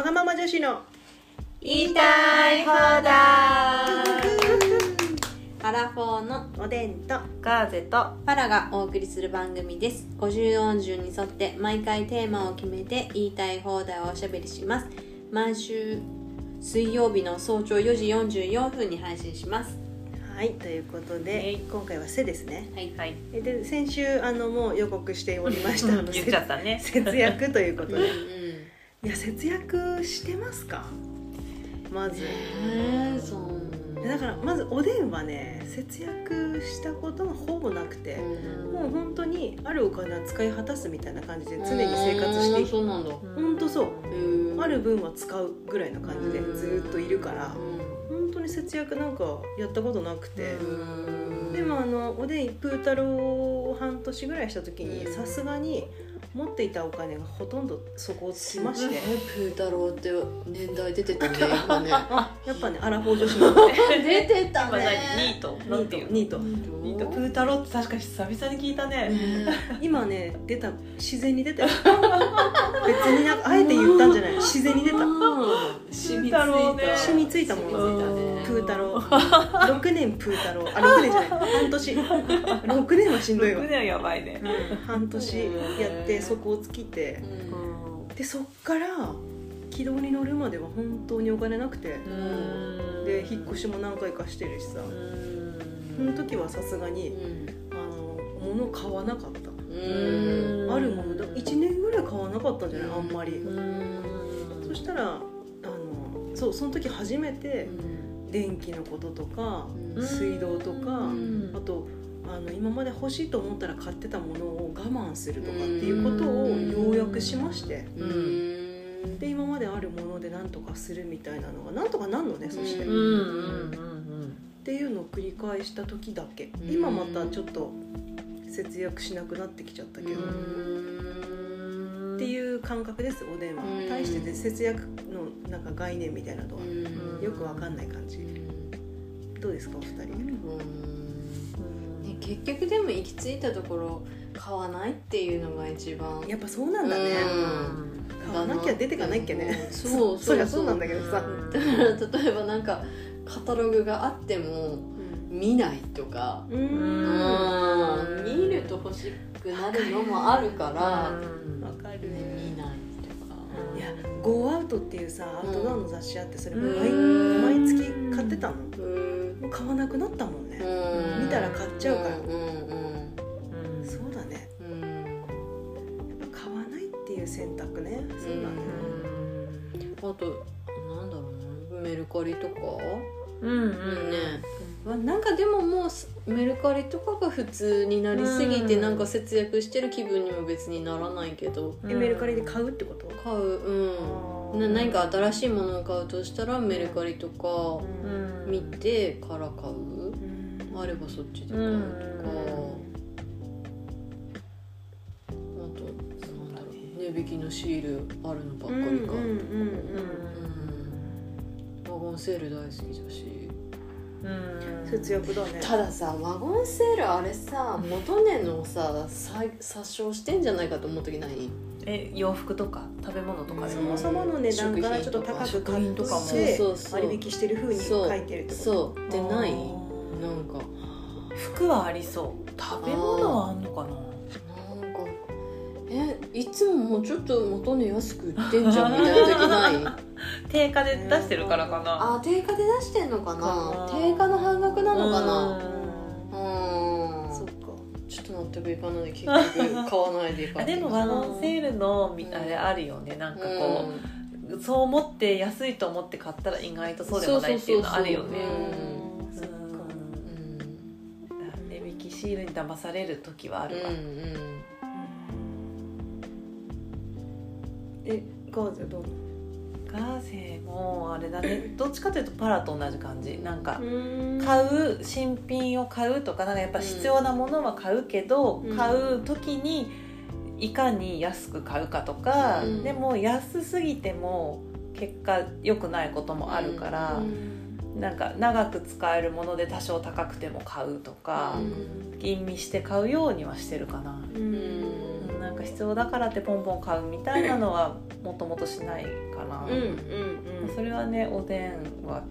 わがまま女子の言いたい放題。アラフォーのおでんとガーゼとパラがお送りする番組です。50音順に沿って毎回テーマを決めて言いたい放題をおしゃべりします。毎週水曜日の早朝4時44分に配信します。はいということで今回は「せ」ですね。はいはい。えで先週あのもう予告しておりましたあの 言っちゃったね。節約ということうんでうんいや節約してますか？まず。えー、そう。だからまずおでんはね節約したことがほぼなくて、もう本当にあるお金は使い果たすみたいな感じで常に生活していそうなんだ。本当そう。ある分は使うぐらいの感じでうんずーっといるからう本当に節約なんかやったことなくて。んでもあのおでんプー太郎を半年ぐらいした時にさすがに持っていたお金がほとんど底をつきまして。プー太郎って年代出てたね 今ね。やっぱねアラフォー女子なんで。出てた今ね何ニートなんていうの？ニートニー。トプー太郎って確か久々に聞いたね。ね 今ね出た。自然に出たよ。別になんかあえて言ったんじゃない。自然に出た。染みついた。染みついたもの。ねプー太郎6年プー太郎あ6年じゃない。半年。6年はしんどいわ、6年はやばいね。うん、半年やって底を尽きて。でそっから軌道に乗るまでは本当にお金なくて。で引っ越しも何回かしてるしさその時はさすがにあの物買わなかった。うん。あるものだ1年ぐらい買わなかったんじゃないあんまり。そしたらあのそうその時初めて電気のこととかうん。水道とかうん。あとあの今まで欲しいと思ったら買ってたものを我慢するとかっていうことをようやくしまして。うん。で今まであるもので何とかするみたいなのがなんとかなんのねそして、うっていうのを繰り返した時だけ。うん。今またちょっと節約しなくなってきちゃったけど、うんっていう感覚ですおでんはうん。対してで節約のなんか概念みたいなのは。ん。よくわかんない感じ。どうですかお二人？ね結局でも行き着いたところ買わないっていうのが一番。やっぱそうなんだね。うん。買わなきゃ出てかないっけね。うんそう。そりゃそうなんだけどさ。だから例えばなんかカタログがあっても見ないとか。ううん。ん見ると欲しくなるのもあるからわかる。見ないとか。いや「ゴーアウト」っていうさアウトドアの雑誌あってそれうん。毎毎月買ってたのうん。もう買わなくなったもんね。うん。見たら買っちゃうから。うんうんそうだね。うんやっぱ買わないっていう選択ね。そうだね。あとなんだろうな。メルカリとか？うんうんね。まあなんかでももうすメルカリとかが普通になりすぎてうん。なんか節約してる気分にも別にならないけど。えメルカリで買うってこと？買ううん。な何か新しいものを買うとしたらメルカリとかうん。見てから買う？うん。あればそっちで買うとか。あとなんだろう。値引きのシールあるのばっかり買うとかゴンセール大好きだしうん。節約だね。たださワゴンセールあれさ元値のささ殺傷してんじゃないかと思う時ない？え洋服とか食べ物とかでも。そもそもの値段からちょっと高く買っ食品とかも。てそうそうそう。割引してる風に書いてるってこと？そう。でない？あなんーか。服はありそう。食べ物はあんのかな？なんか。えいつももうちょっと元値安く売ってんじゃんみたいな時ない？定価で出してるからかな。あ定価で出してんのかな。かな。定価の半額なのかな。うん。うん。そっか。ちょっと納得いかないで結局買わないでいかあでもワゴンセールのみあれあるよね。なんかこう、そう思って安いと思って買ったら意外とそうでもないっていうのあるよね。うん。そっか。うん。値引きシールに騙される時はあるわ、うん。うん。えガーゼどうガーゼもあれだね。どっちかというとパラと同じ感じ。なんかな買う新品を買うとかなんかやっぱ必要なものは買うけど、うん。買う時にいかに安く買うかとか、うん。でも安すぎても結果良くないこともあるから、なんか長く使えるもので多少高くても買うとか、吟味して買うようにはしてるかな、うんかか必要だからってポンポン買うみたいなのはもともとしないかな、うんうんそれはねおでんは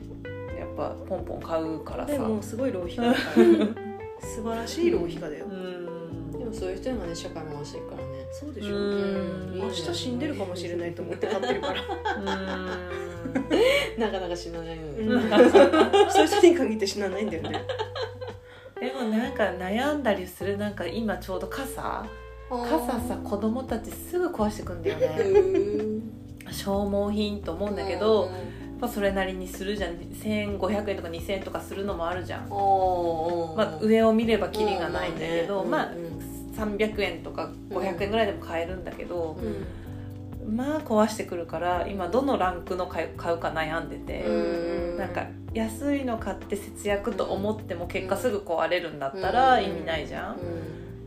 やっぱポンポン買うからさ。でもすごい浪費家だから 素晴らしい浪費家だよ。うん。でもそういう人がね社会回してるからねそうでしょ。うん。明日死んでるかもしれないと思って買ってるから。なかなか死なないのに、うん。そういう人に限って死なないんだよね。でもなんか悩んだりするなんか今ちょうど傘傘さ子供たちすぐ壊してくんだよね。消耗品と思うんだけど、やっぱそれなりにするじゃん。1500円とか2000円とかするのもあるじゃん、まあ、上を見ればキリがないんだけど、まあ300円とか500円ぐらいでも買えるんだけど、まあ壊してくるから今どのランクの買う買うか悩んでて、なんか安いの買って節約と思っても結果すぐ壊れるんだったら意味ないじゃん、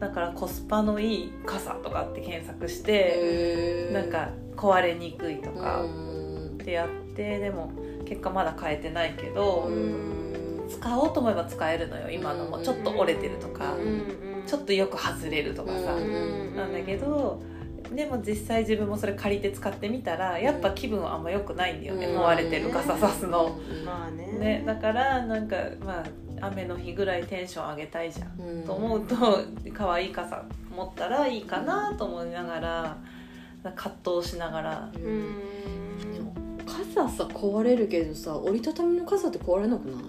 だからコスパのいい傘とかって検索して、なんか壊れにくいとかってやってでも結果まだ買えてないけど、使おうと思えば使えるのよ今のも。ちょっと折れてるとか、ちょっとよく外れるとかさ、なんだけどでも実際自分もそれ借りて使ってみたらやっぱ気分はあんま良くないんだよね、うん。壊れてる傘さすの、まあねね、だからなんかまあ雨の日ぐらいテンション上げたいじゃん、と思うと可愛い傘持ったらいいかなと思いながら葛藤しながら。うん。傘さ壊れるけどさ折りたたみの傘って壊れなくない？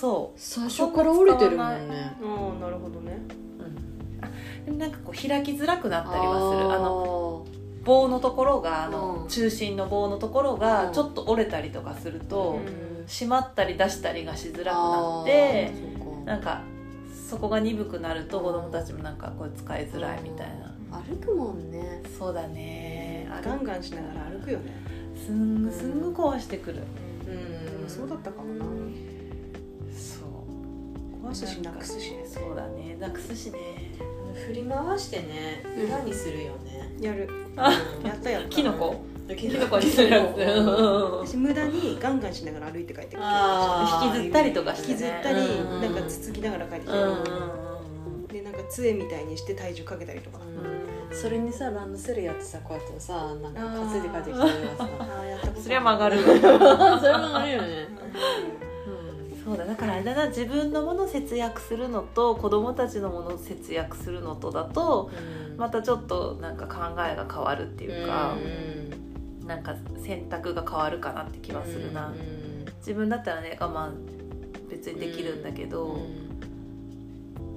そう。最初から折れてるもんね。ああなるほどね。うん。あでもなんかこう開きづらくなったりはする。あのの棒のところがあの、うん。中心の棒のところうん。がちょっと折れたりとかすると、うん閉まったり出したりがしづらくなってなんかそこが鈍くなると子供たちもなんかこれ使いづらいみたいな、歩くもんね。そうだね。あガンガンしながら歩くよね。すんぐすんぐ壊してくる、うん。そうだったかもな。そう。壊すしなくすしね。そうだね。なくすしね。振り回してね裏にするよね。やる。あ やったやった。キノコ？にするやつ。私無駄にガンガンしながら歩いて帰ってくる。引きずったりとかしてね。引きずったりうんなんかつつきながら帰ってきて。うんうんでなんか杖みたいにして体重かけたりとか。うん。それにさランドセルやってさこうやってさなんか担いで帰ってきたりとかさ。ああやったことそれは曲がるそれもあるよね。そうだだからあれだな自分のもの節約するのと子供たちのもの節約するのとだとまたちょっとなんか考えが変わるっていうか、なんか選択が変わるかなって気はするな、自分だったらね我慢別にできるんだけど、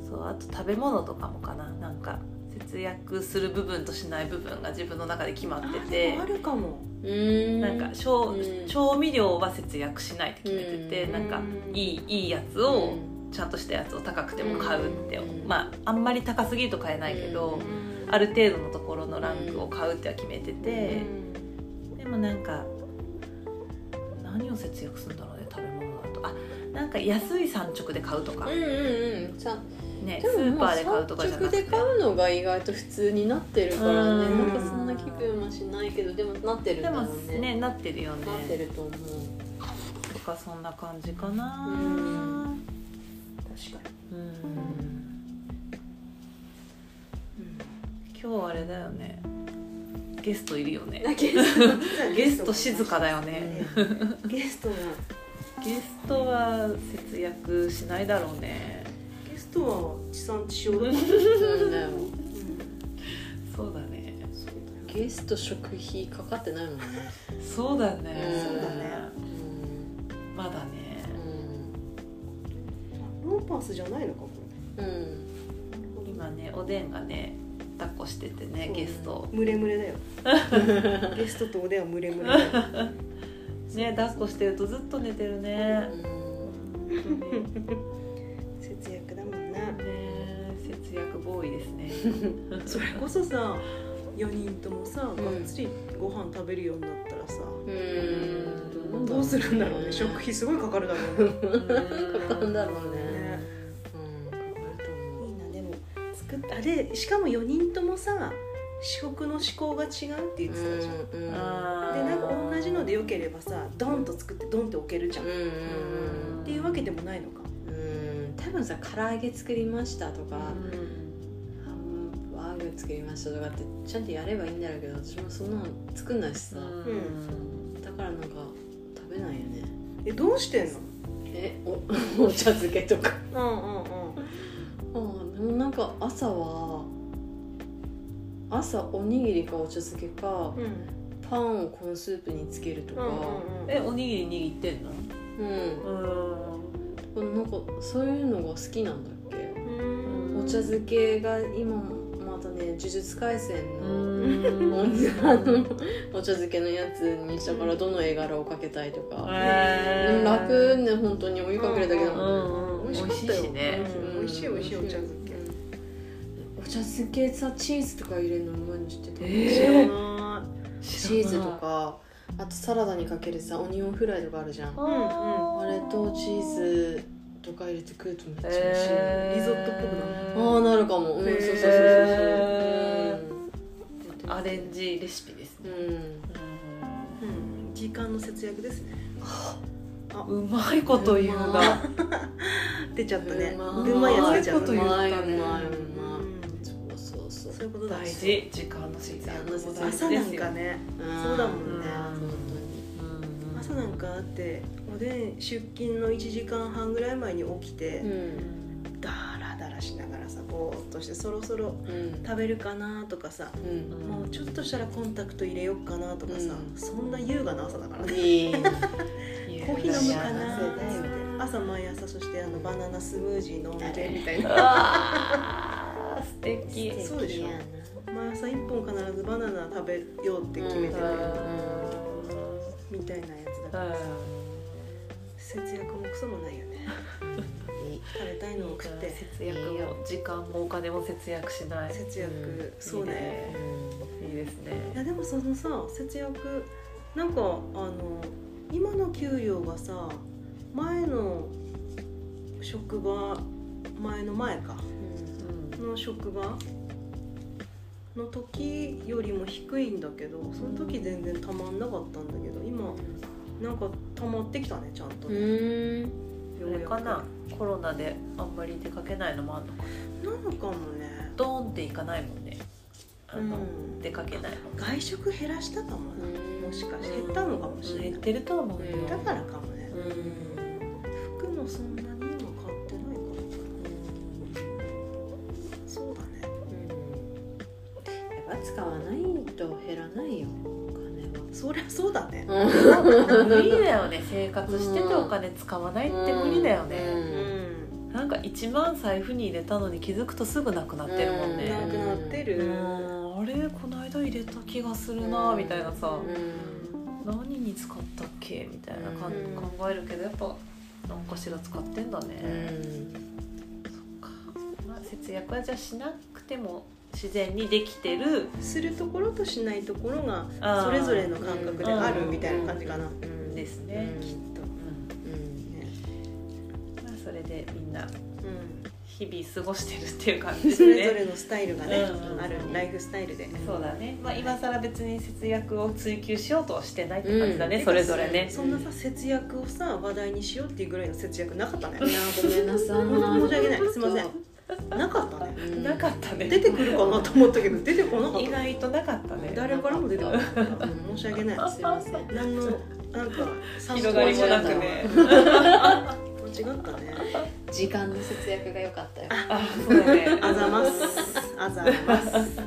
そうあと食べ物とかもかな。なんか節約する部分としない部分が自分の中で決まってて。もあるかも。なんか調,、うん。調味料は節約しないって決めてて、うん。なんかうんいいいいやつをちゃんとしたやつを高くても買うって、うん。まああんまり高すぎると買えないけど、ある程度のところのランクを買うっては決めてて、でもなんか何を節約するんだろうね食べ物だと。あなんか安い産直で買うとか、うんうんうん。さねでもスーパーで買うとかじゃなくて。産直で買うのが意外と普通になってるからね。うん。なんかそんな気分はしないけどでもなってるんでもだろうね。ねなってるよね。なってると思う。とかそんな感じかな。うん。確かうん。に今日あれだよねゲストいるよね。だけどゲスト静かだよね。ゲストがゲストは節約しないだろうね。ゲストは地産地消だそうだよ。そうだね。ゲスト食費かかってないもんね。そうだね。そうだね。まだね。ローパースじゃないのかもうんうん。今ねおでんがね抱っこしててねゲスト。ムレムレだよ。ゲストとおでんはムレムレだよ。ね抱っこしてるとずっと寝てるね。節約だもんな。ね節約ボーイですね。それこそさ4人ともさ、ん。がっつりご飯食べるようになったらさ、うん。どうするんだろうね。食費すごいかかるだろうね。かかるんだろうね作っあれしかも4人ともさ食の思考が違うって言ってたじゃん、ううんあーでなんか同じのでよければさドンと作ってドンって置けるじゃん、っうんうん。ていうわけでもないのか。うん。多分さ唐揚げ作りましたとか、ハンバーググ作りましたとかってちゃんとやればいいんだろうけど私もそんなの作んないしさ、うん。だからなんか食べないよね。えどうしてんの？えおお茶漬けとか。うんうんか朝は朝おにぎりかお茶漬けかうんパンをコーンスープにつけるとか。うんうんえおにぎり握ってんの？うん、うん。なんかそういうのが好きなんだっけ？うん。お茶漬けが今またね呪術廻戦うの、のお茶漬けのやつにしたからどの絵柄を描けたいとか、楽ね本当にお湯かけるだけだうもんね、んうん。美味しかったよ。美味しいしね。うん。美味しい美味しいお茶漬け。お茶漬けさチーズとか入れるのうまいの知ってた、チーズとかあとサラダにかけるさオニオンフライとかあるじゃん。ああれとチーズとか入れて食うとめっちゃ美味しい、リゾットっぽくなああなるかも。うんそうそうそうそうへそう。アレンジレシピですね。うん、うん。うん。時間の節約です。ねうまいこと言うな。出ちゃったね。うまい。やつ出ちゃった。ねうまいううまいうまいそういうことだ大事。時間の節約も大事朝なんかねうん。そうだもんね。うん。朝なんかあっておでん出勤の1時間半ぐらい前に起きてうん。ダラダラしながらさぼーっとしてそろそろうん。食べるかなとかさうん。もうちょっとしたらコンタクト入れよっかなとかさ、うん。そんな優雅な朝だからね。コーヒー飲むかなって。朝毎朝そしてあのバナナスムージー飲んでみたいな 敵。そうでしょ毎朝1本必ずバナナ食べようって決めてて、みたいなやつだから。節約もクソもないよね。食べたいのを食って。節約も時間もお金も節約しない。節約、うんそうね。いいですいねやでもそのさ節約なんかあの今の給料がさ前の職場前の前かの職場の時よりも低いんだけどその時全然たまんなかったんだけど今なんかたまってきたねちゃんとうね、ん。それかな？コロナであんまり出かけないのもあるのかな？なのかもね。ドーンっていかないもんね。あの、うん。出かけない外食減らしたかもな。うん。もしかして。減ったのかもしれない。減ってると思うよ、うんだからかもね。うん。服もそんな使わないと減らないよお金は。そりゃそうだね。無理だよね。生活しててお金使わないって無理だようね、ん。なんか1万財布に入れたのに気づくとすぐなくなってるもんね、なくなってる。うん。あれこの間入れた気がするなみたいなさ、うん。何に使ったっけみたいな感じ、うん。考えるけどやっぱ何かしら使ってんだね、そっか、まあ、節約はじゃあしなくても自然にできてるするところとしないところがそれぞれの感覚であるみたいな感じかな、うん。ですね、うん。きっと、うん。ね。まあ、それでみんなう日々過ごしてるっていう感じん、ですね。それぞれのスタイルがね、うんあるライフスタイルで、そうだね、まあ、今更別に節約を追求しようとはしてないって感じだね、うん。それぞれね。そんなさ節約をさ話題にしようっていうぐらいの節約なかったね ごめんなさい。申し訳ない。すいません なかったね。うん。なかったね。出てくるかなと思ったけど出てこなかっ意た外となかったね。誰からも出てこなかった。申し訳ない。すいません。何のなんか広がりもなくにね。間違ったね。時間の節約が良かったよ。あそうだね。あざます。あざます。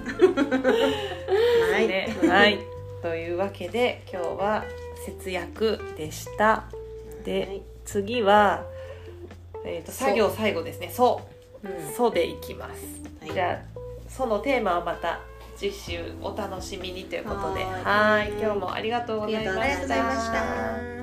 は い、ねはい。というわけで今日は節約でした。で次は、えー、と作業最後ですね。そう。うん「そ」でいきます、はい。じゃあ「そ」のテーマはまた次週お楽しみにということで。はーい。はい。今日もありがとうございまありがとうございました